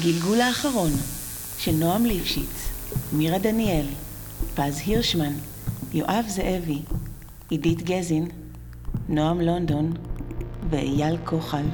הגלגול האחרון של נועם ליפשיץ, מירה דניאל, פז הירשמן, יואב זאבי, עידית גזין, נועם לונדון ואייל כוחל.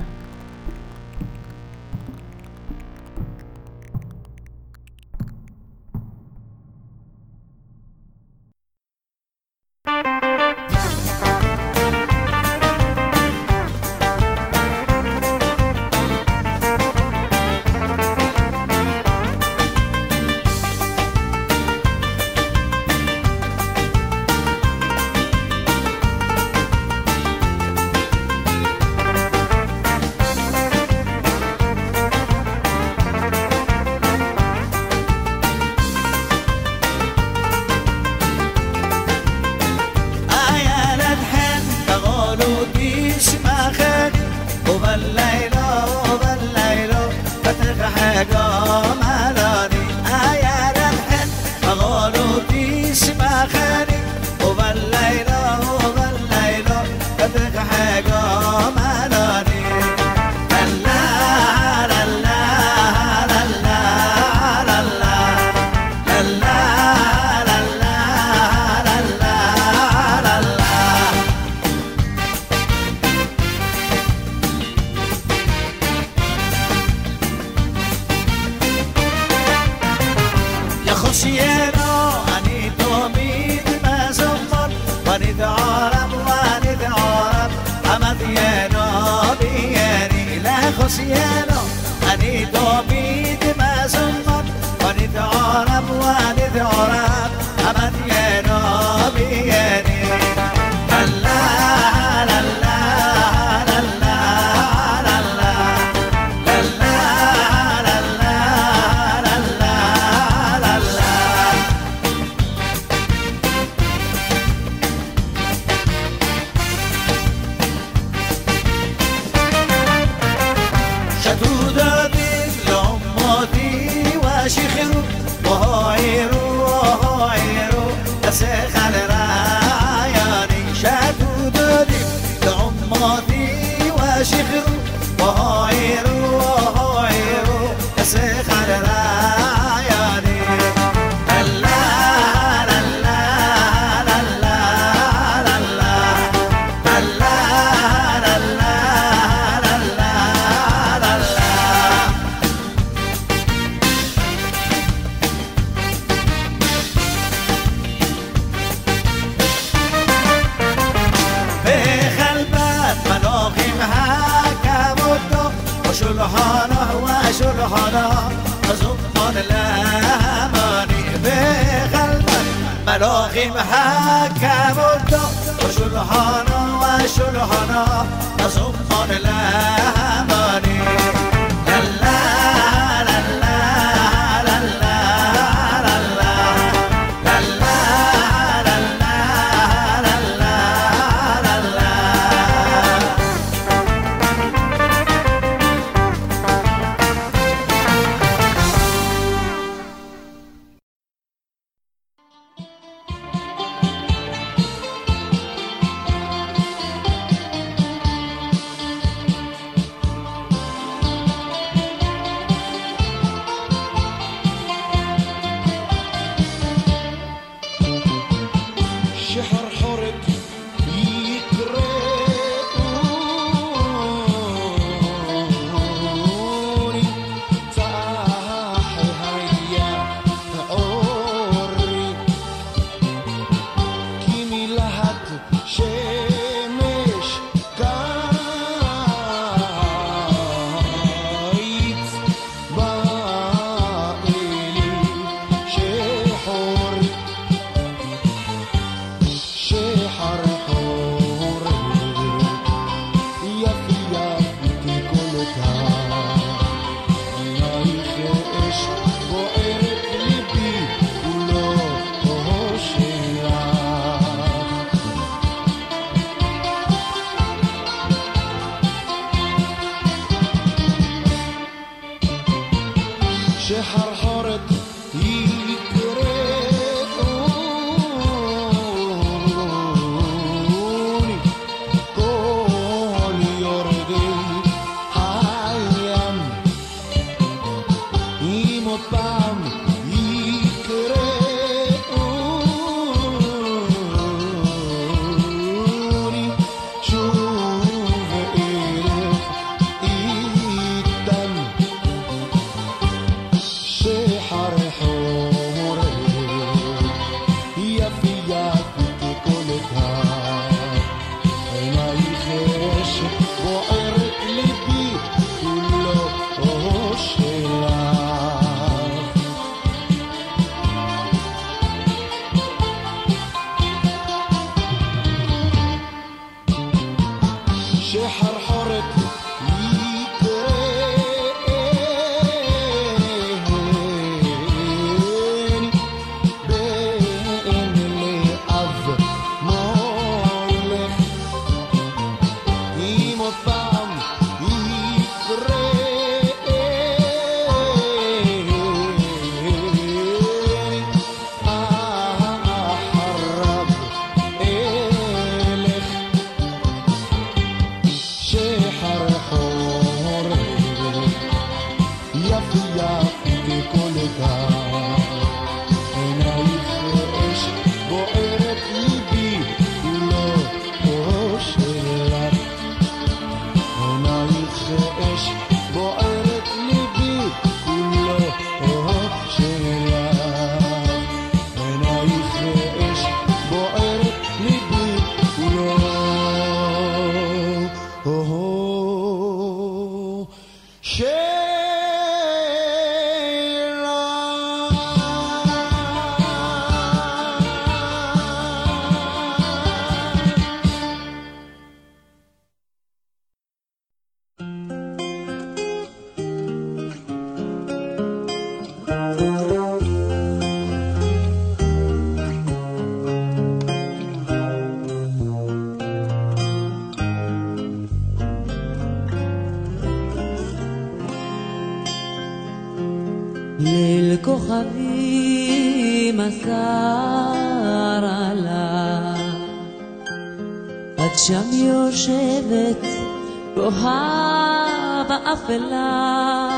בוהה באפלה,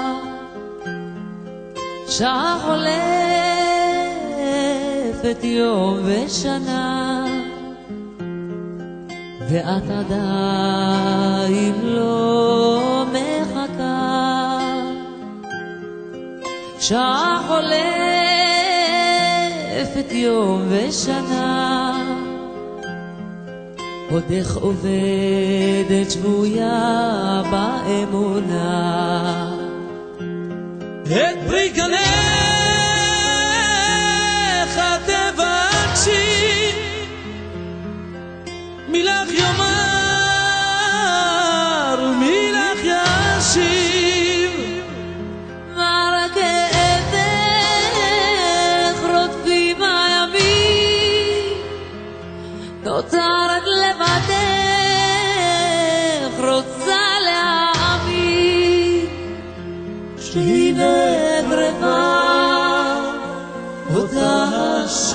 שעה חולפת יום ושנה, ואת עדיין לא מחכה. שעה חולפת יום ושנה, עודך עובדת שבויה באמונה. את פרי גנך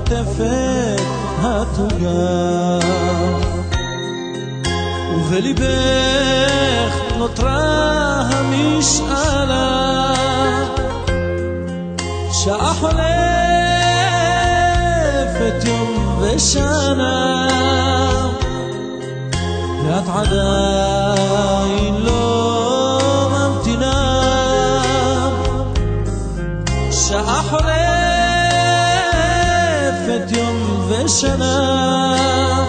עוטפת התוגה ובליבך נותרה המשאלה שעה חולפת יום ושנה ואת עדיין לא יום ושנה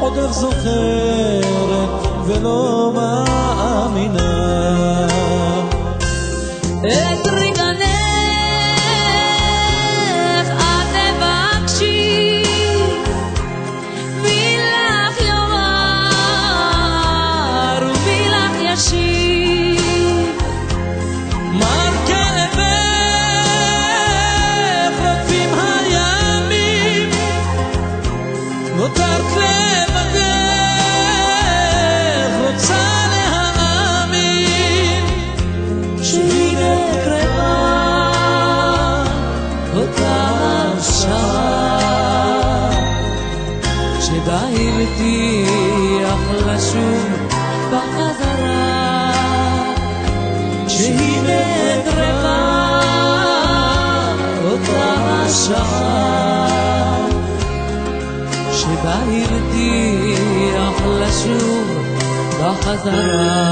עודך זוכרת ולא מאמינה בחזרה.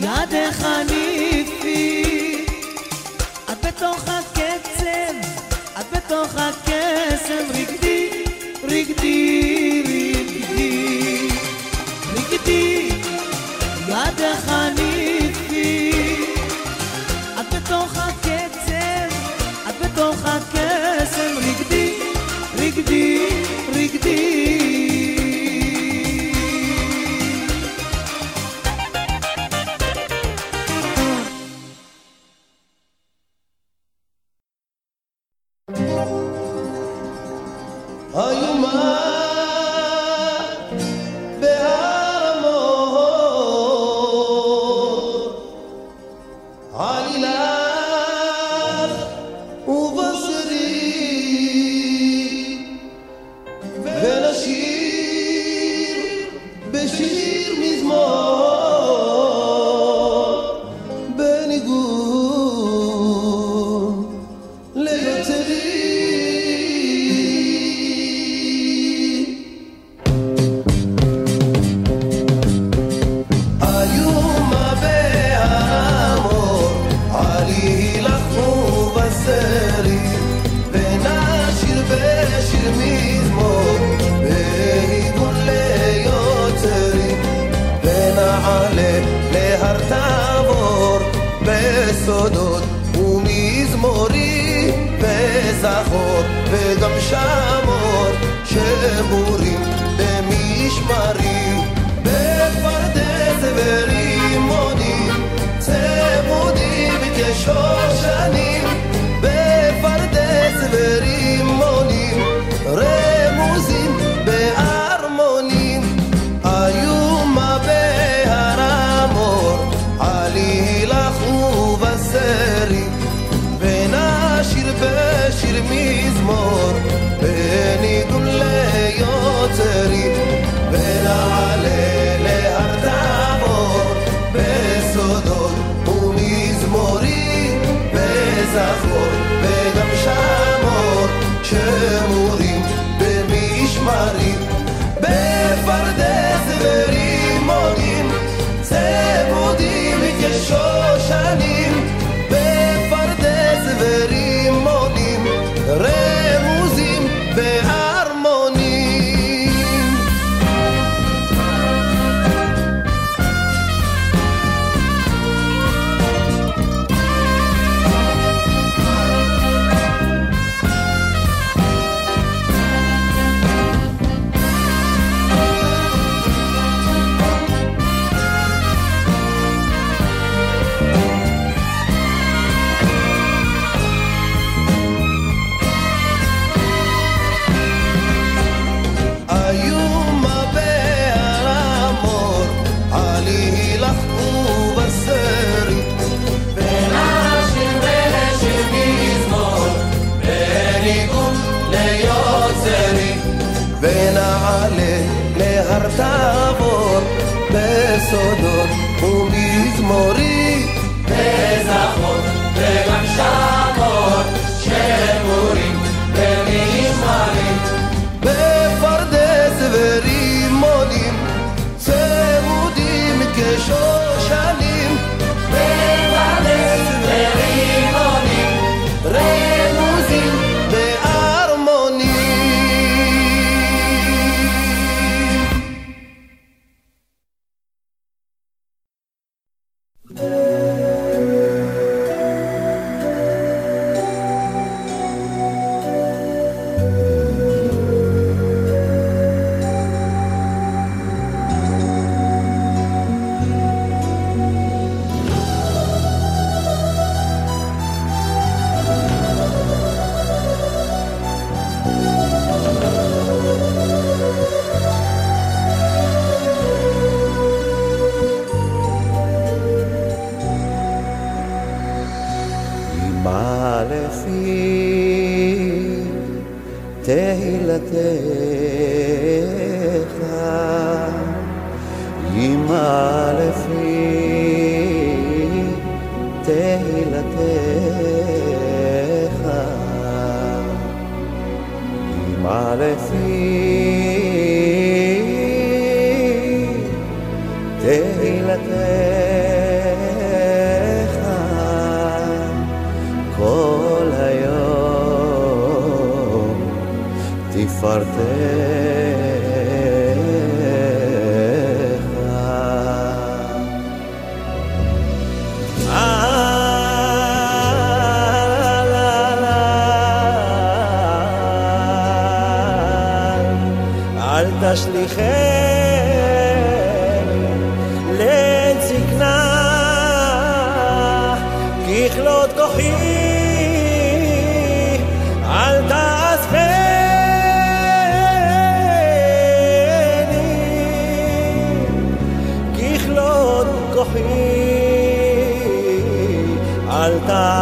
ידך ניפי. את בתוך הקצב, את בתוך הקסם רגדי, רגדי, רגדי. רגדי, ידך ניפי. את בתוך הקצב, את בתוך הקסם רגדי, רגדי.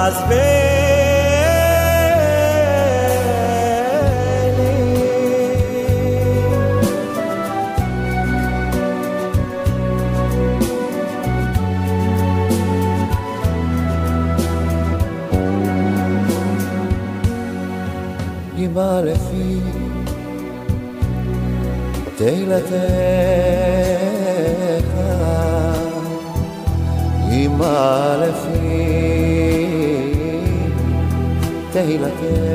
às vezes. Di mare fi te la terra.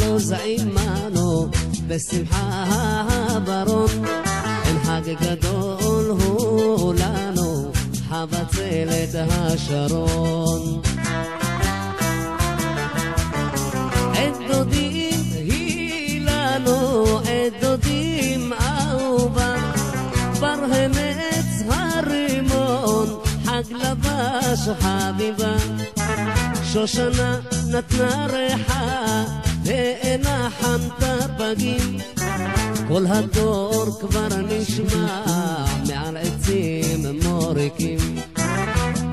زعيمانو بالسمحة برون الحق قدول هو لانو حبت لدها شرون عدودين هي لانو عدودين أوبا برهنت هرمون حق لباش حبيبا شوشنا نتنا ريحه ואינה חנתה פגים. כל הדור כבר נשמע מעל עצים מוריקים.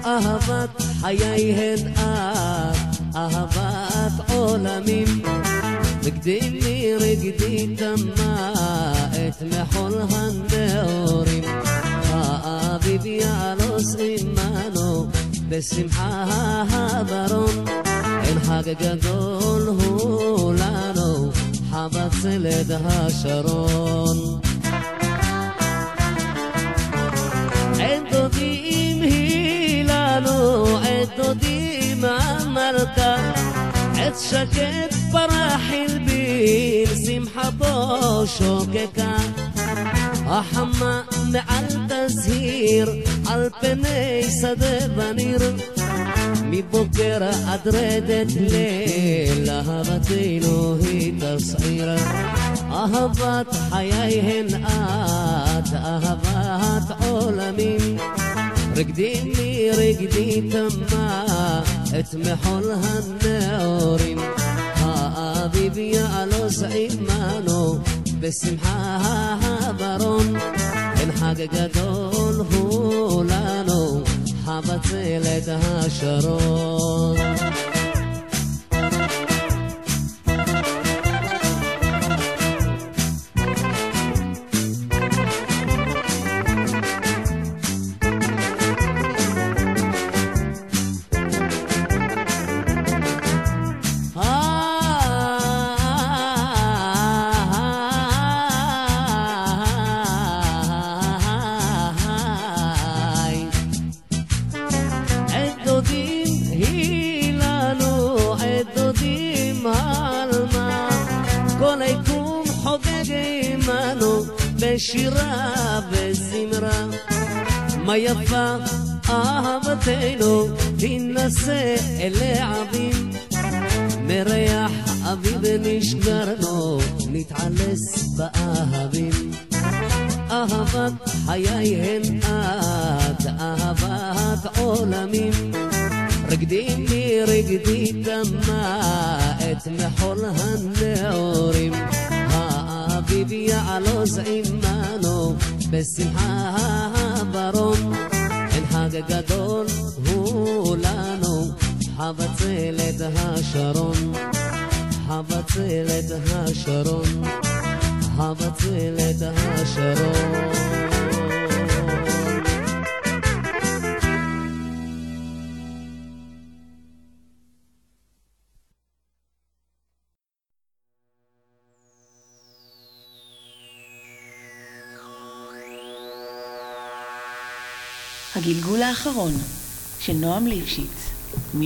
אהבת חיי הן את, אהבת עולמים. רגדי רגדי תמה את מחול הנאורים. האביב יעלוס עמנו בשמחה הברון. אין חג גדול הוא לנו, חבצלת השרון. עת דודים היא לנו, עת דודים המלכה, עת שקט פרח הלבין, שמחתו שוקקה. החמה מעל תזהיר, על פני שדה וניר. מבוקר עד רדת ליל, אהבתנו היא תסעיר. אהבת חיי הן את, אהבת עולמים. רגדי מרגדי תמה את מחול הנאורים. האביב יעלוז עמנו בשמחה הברון. אין חג גדול הוא חבצלת השרון.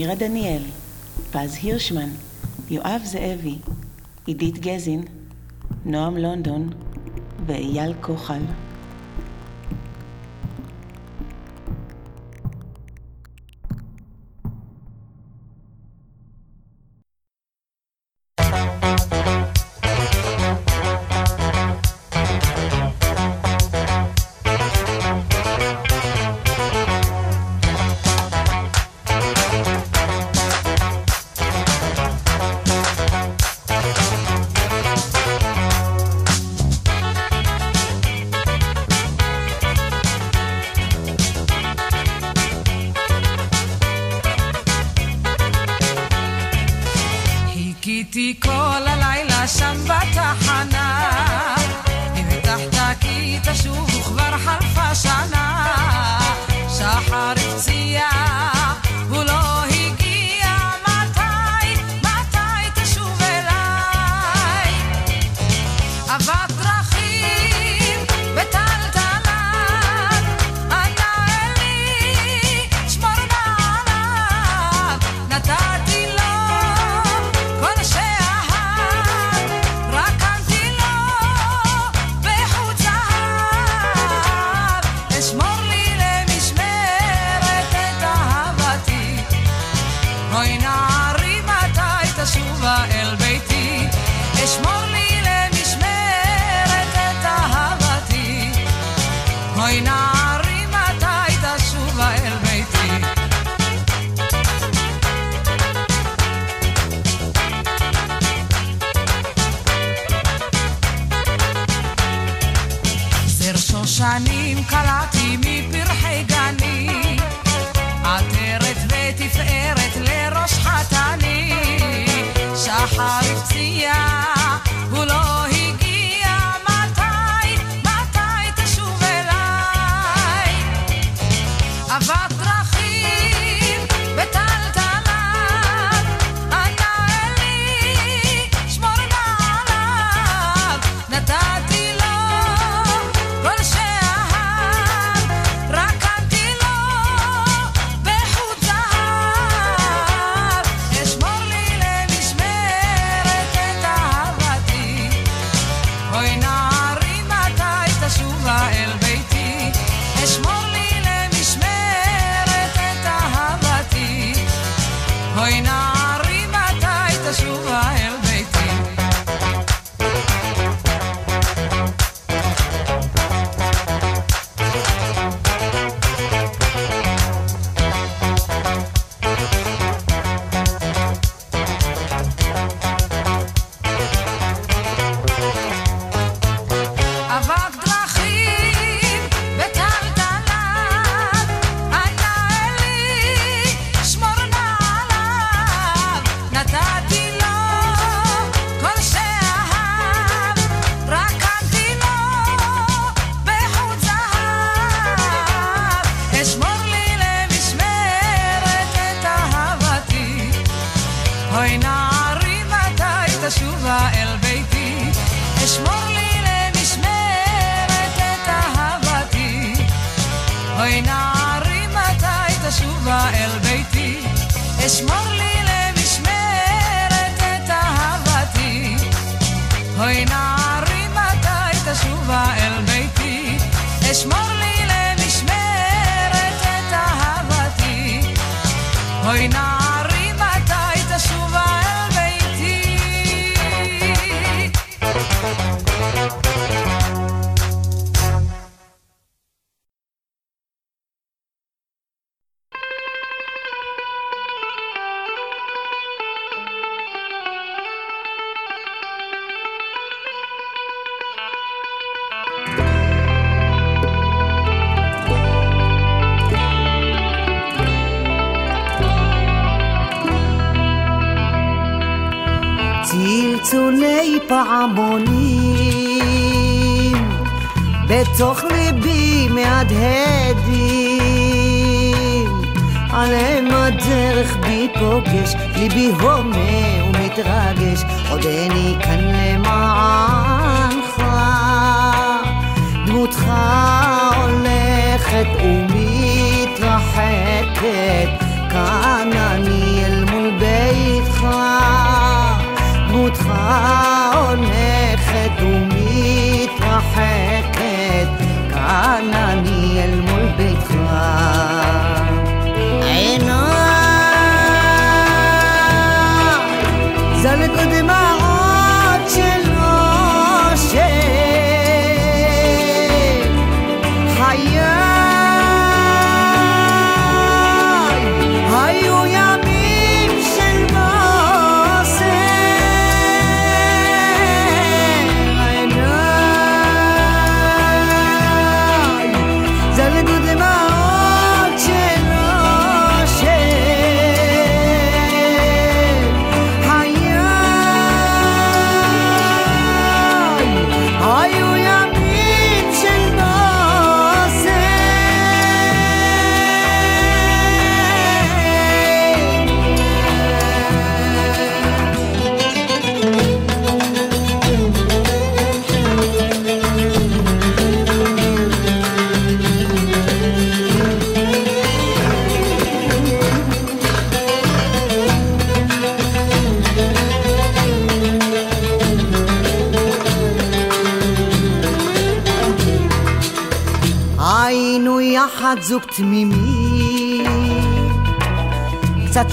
מירה דניאל, פז הירשמן, יואב זאבי, עידית גזין, נועם לונדון ואייל כוחל.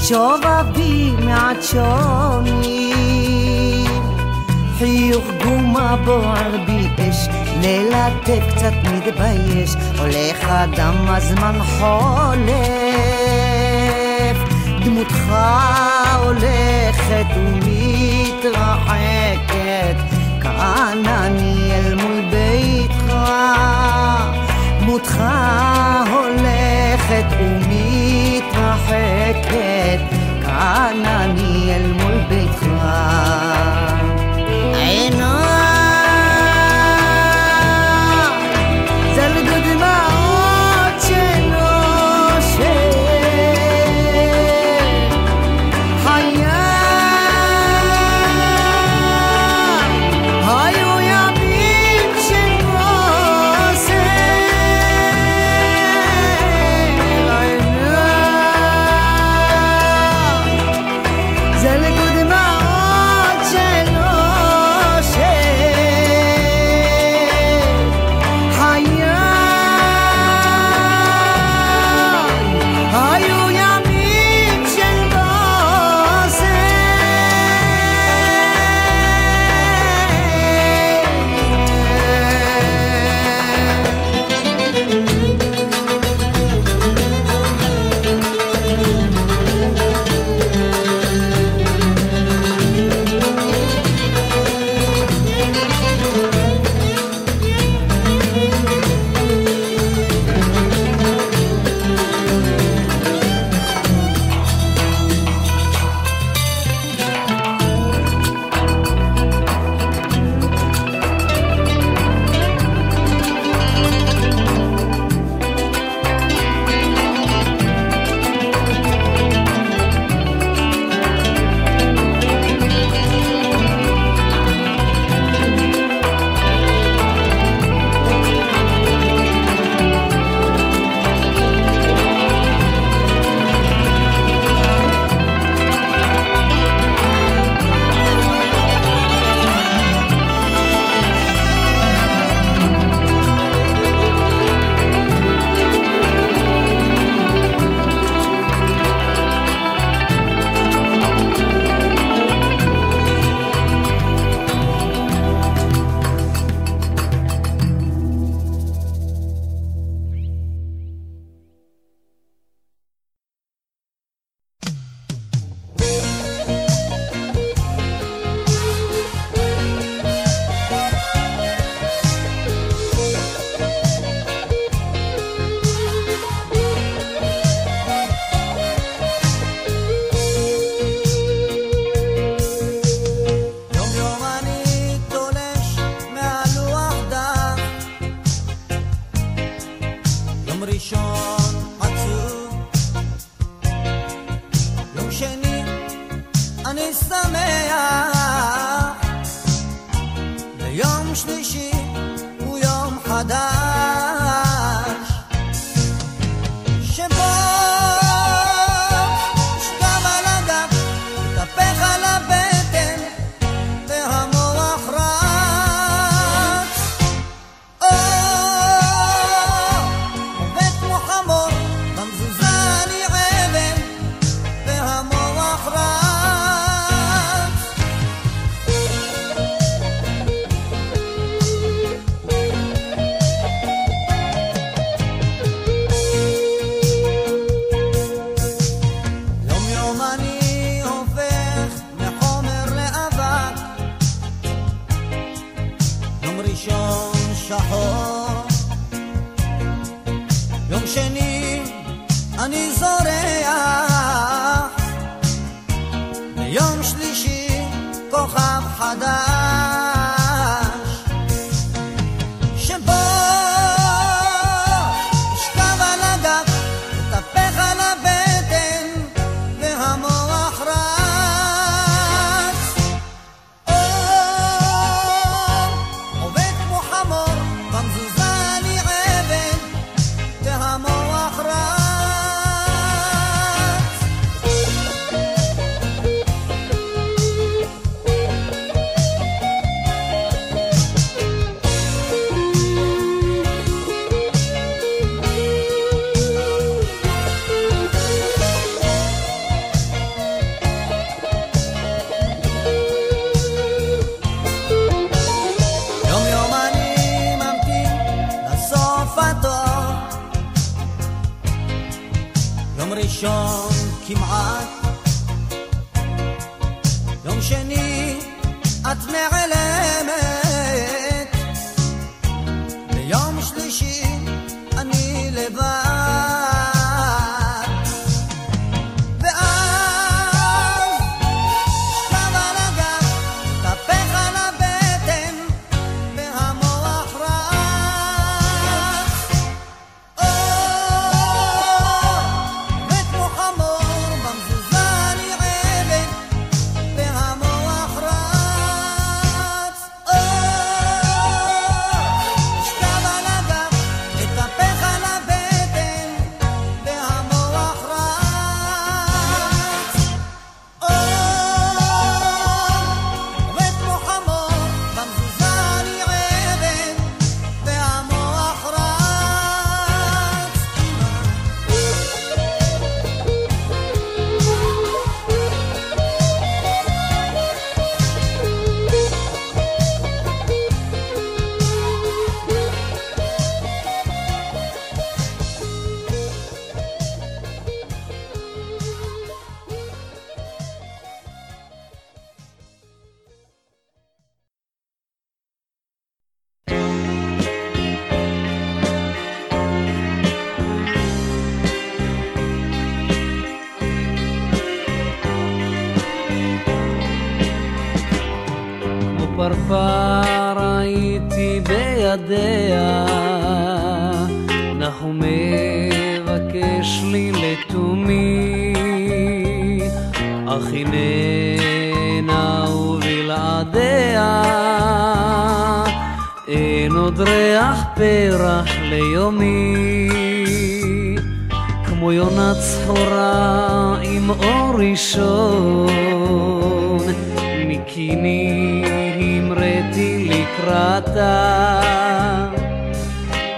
שובבי מעצ'ונים חיוך גומה בוער בי אש מלטף קצת מתבייש הולך אדם הזמן חולף. דמותך הולכת ומתרחקת כענני אל מול דמותך הולכת ומתרחקת, כאן אני אל מול ביתך. פרפר הייתי בידיה, נחום מבקש לי לתומי, אך הננה ובלעדיה, אין עוד ריח פרח ליומי, כמו יונה צחורה עם אור ראשון. חיכיני, המראתי לקראתה,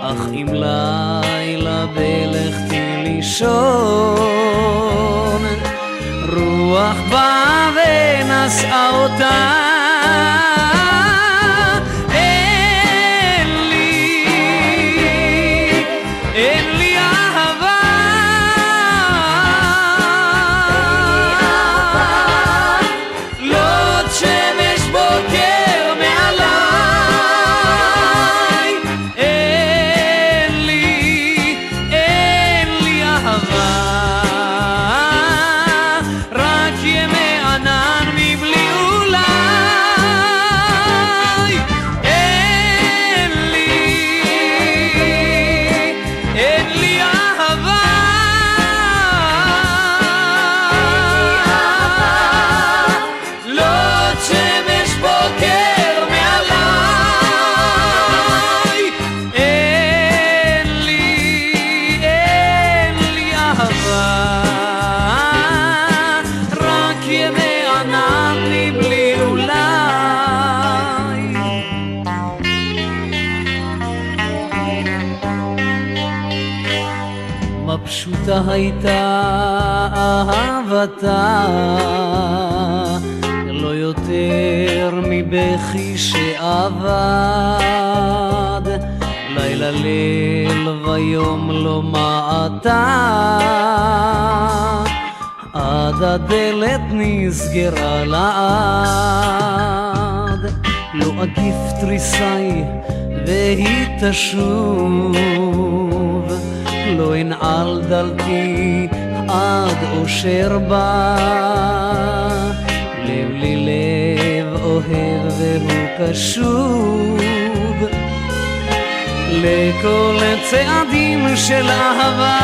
אך אם לילה בלכתי לישון, רוח באה ונשאה אותה. הייתה אהבתה, לא יותר מבכי שאבד, לילה ליל ויום לא מעתה, עד הדלת נסגרה לעד, לא אגיף תריסי והיא תשוב. לא אנעל דלתי עד אושר בה. לב לי לב אוהב והוא קשוב לכל צעדים של אהבה.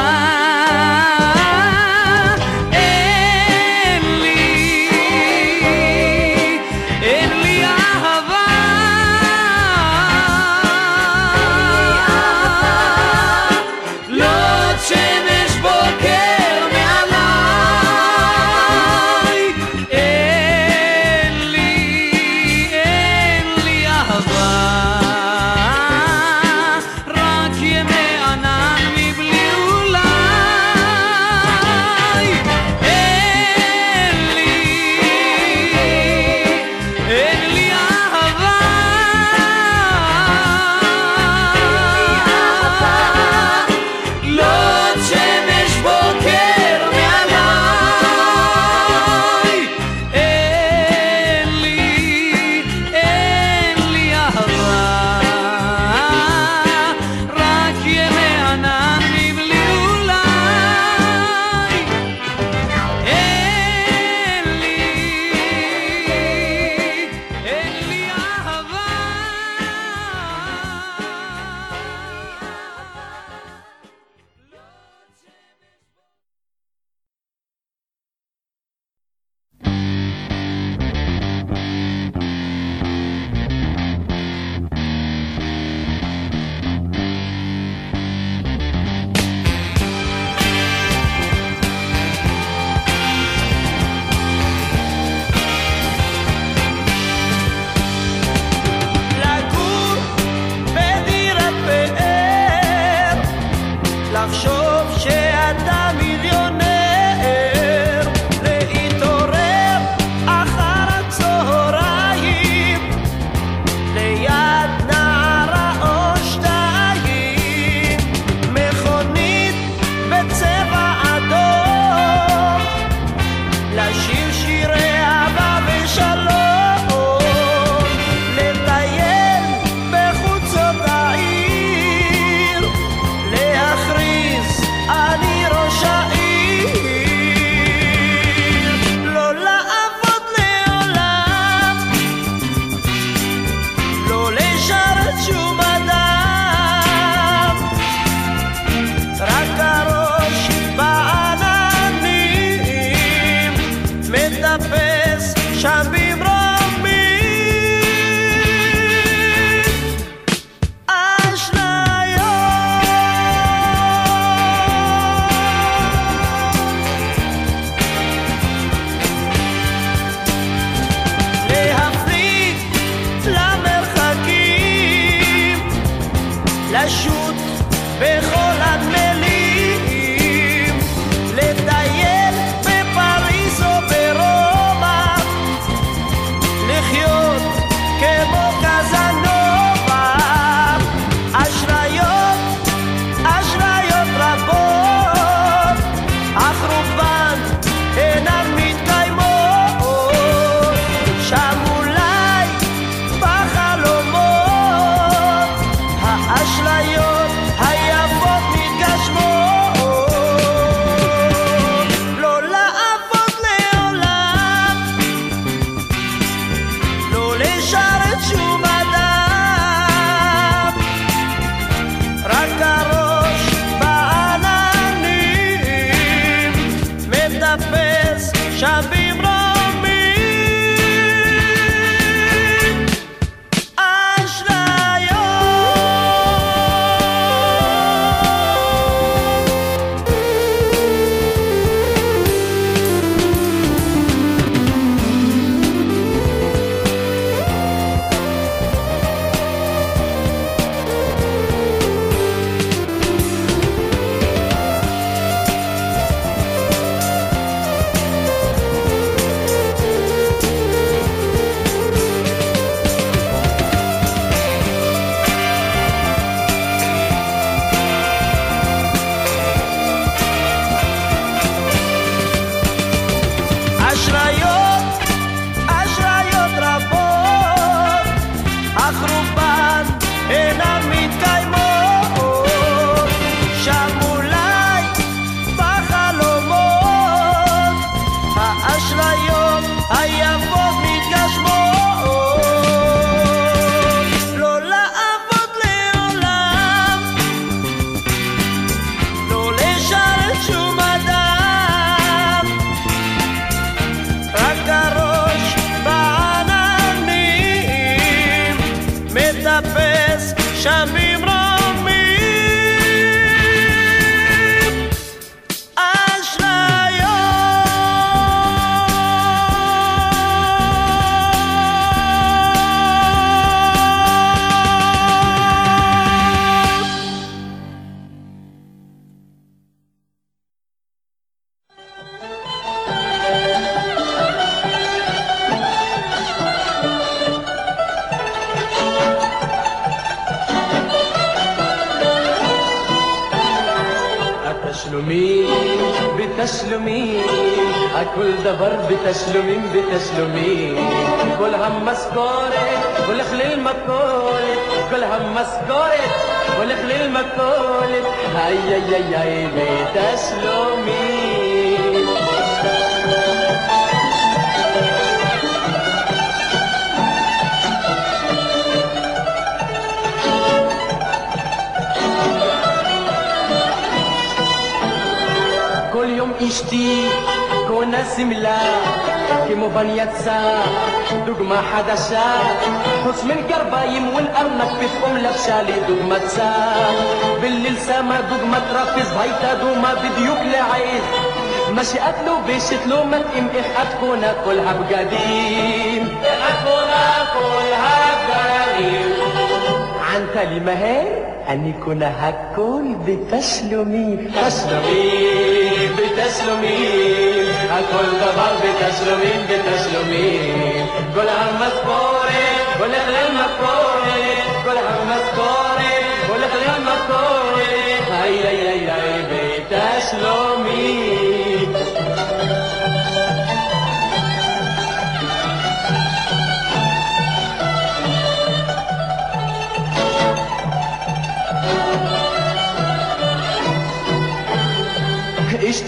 פתאום לבשה לי דוגמצה בליל שמה דוגמת רפז והייתה דומה בדיוק לעז מה שאת לובשת לא מתאים איך את קונה כל הבגדים איך את קונה כל הבגדים ענתה לי מהר, אני קונה הכל בתשלומים. תשלומים, בתשלומים, הכל דבר בתשלומים, בתשלומים. כל המשכורת הולך למכולת, כל המשכורת הולך למכולת. איי איי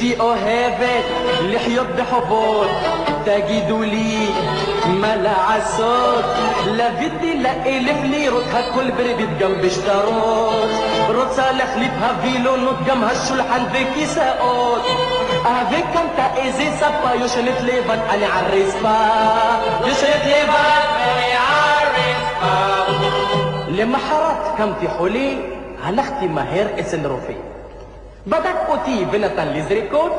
دي أو هابت لحيط بحبوط. تجدوا لي ملع صوت لا بدي لا الف لي كل هاكل بربيت جنب شتاروت روت صالح لي بهافيلو نوت جم هشو لحن بكي ساقوت افيك انت إزي سبا يوشنت ليفان أنا عالريسبا يوشنت ليفان أنا عالريسبا لما حرات كم في حولي هلختي ماهر إسن روفي. בדק אותי ונתן לי זריקות,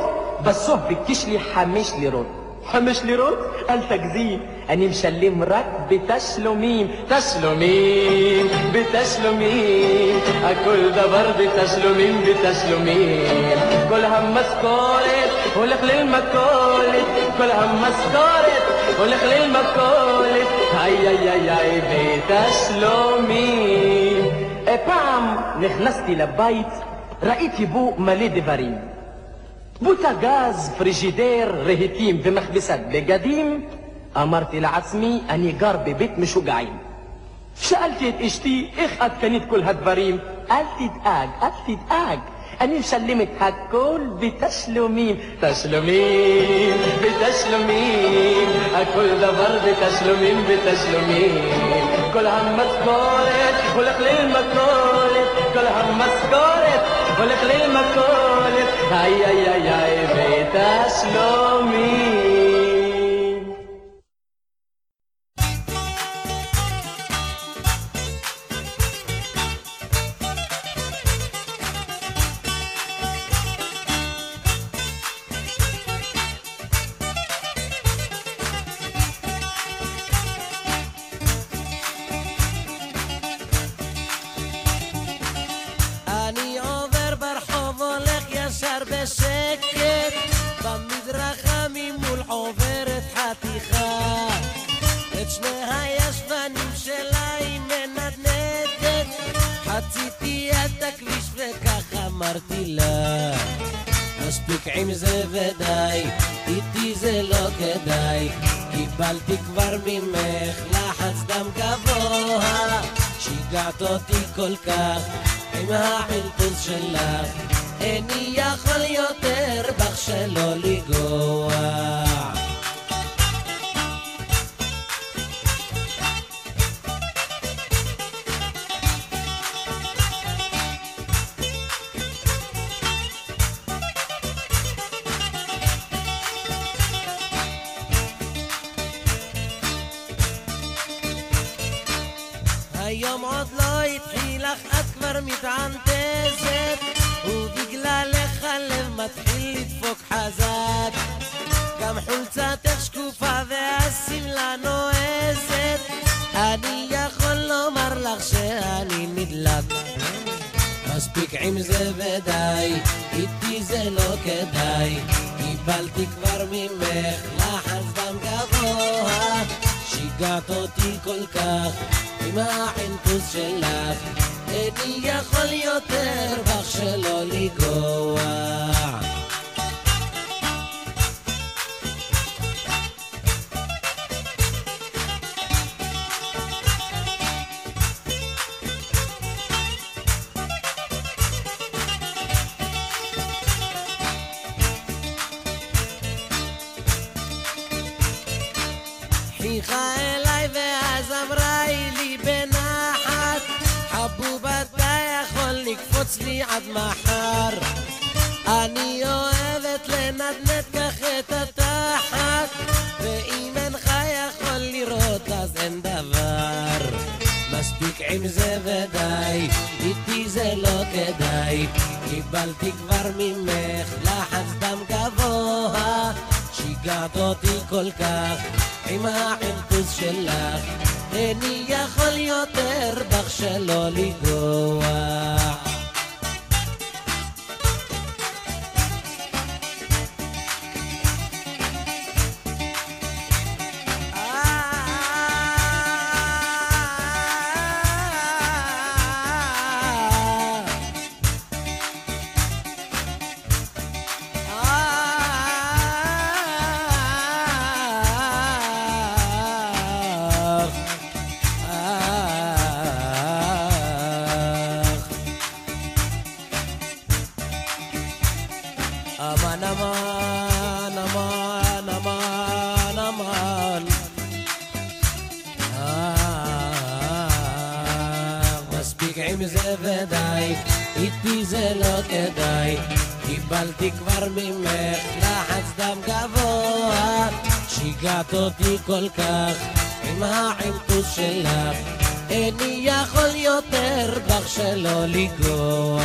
בסוף ביקש לי חמש לירות. חמש לירות? אל תגזים, אני משלם רק בתשלומים. תשלומים, בתשלומים, הכל דבר בתשלומים, בתשלומים. כל המשכורת הולך למכולת, כל המשכורת הולך למכולת. איי איי איי איי בתשלומים. אה, פעם נכנסתי לבית ראיתי בו מלא דברים. בוטגז, פריג'ידר, רהיטים ומכבסת בגדים. אמרתי לעצמי, אני גר בבית משוגעים. שאלתי את אשתי, איך את קנית כל הדברים? אל תדאג, אל תדאג. אני משלם את הכל בתשלומים. תשלומים, בתשלומים, הכל דבר בתשלומים, בתשלומים. כל המשכורת הולך למכולת, כל המשכורת הולך למכולת, איי איי איי איי אותי כל כך עם החנטוס שלך. איני יכול יותר בך שלא לגוע כדאי קיבלתי כבר ממך לחץ דם גבוה. שיגעת אותי כל כך עם החנטוס שלך איני יכול יותר בך שלא לגוע כבר ממך לחץ דם גבוה שיגעת אותי כל כך עם החנטוס שלך איני יכול יותר בך שלא לגוע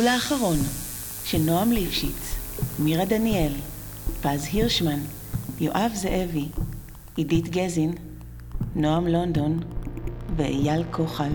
הגלגול האחרון של נועם ליפשיץ, מירה דניאל, פז הירשמן, יואב זאבי, עידית גזין, נועם לונדון ואייל כוחל.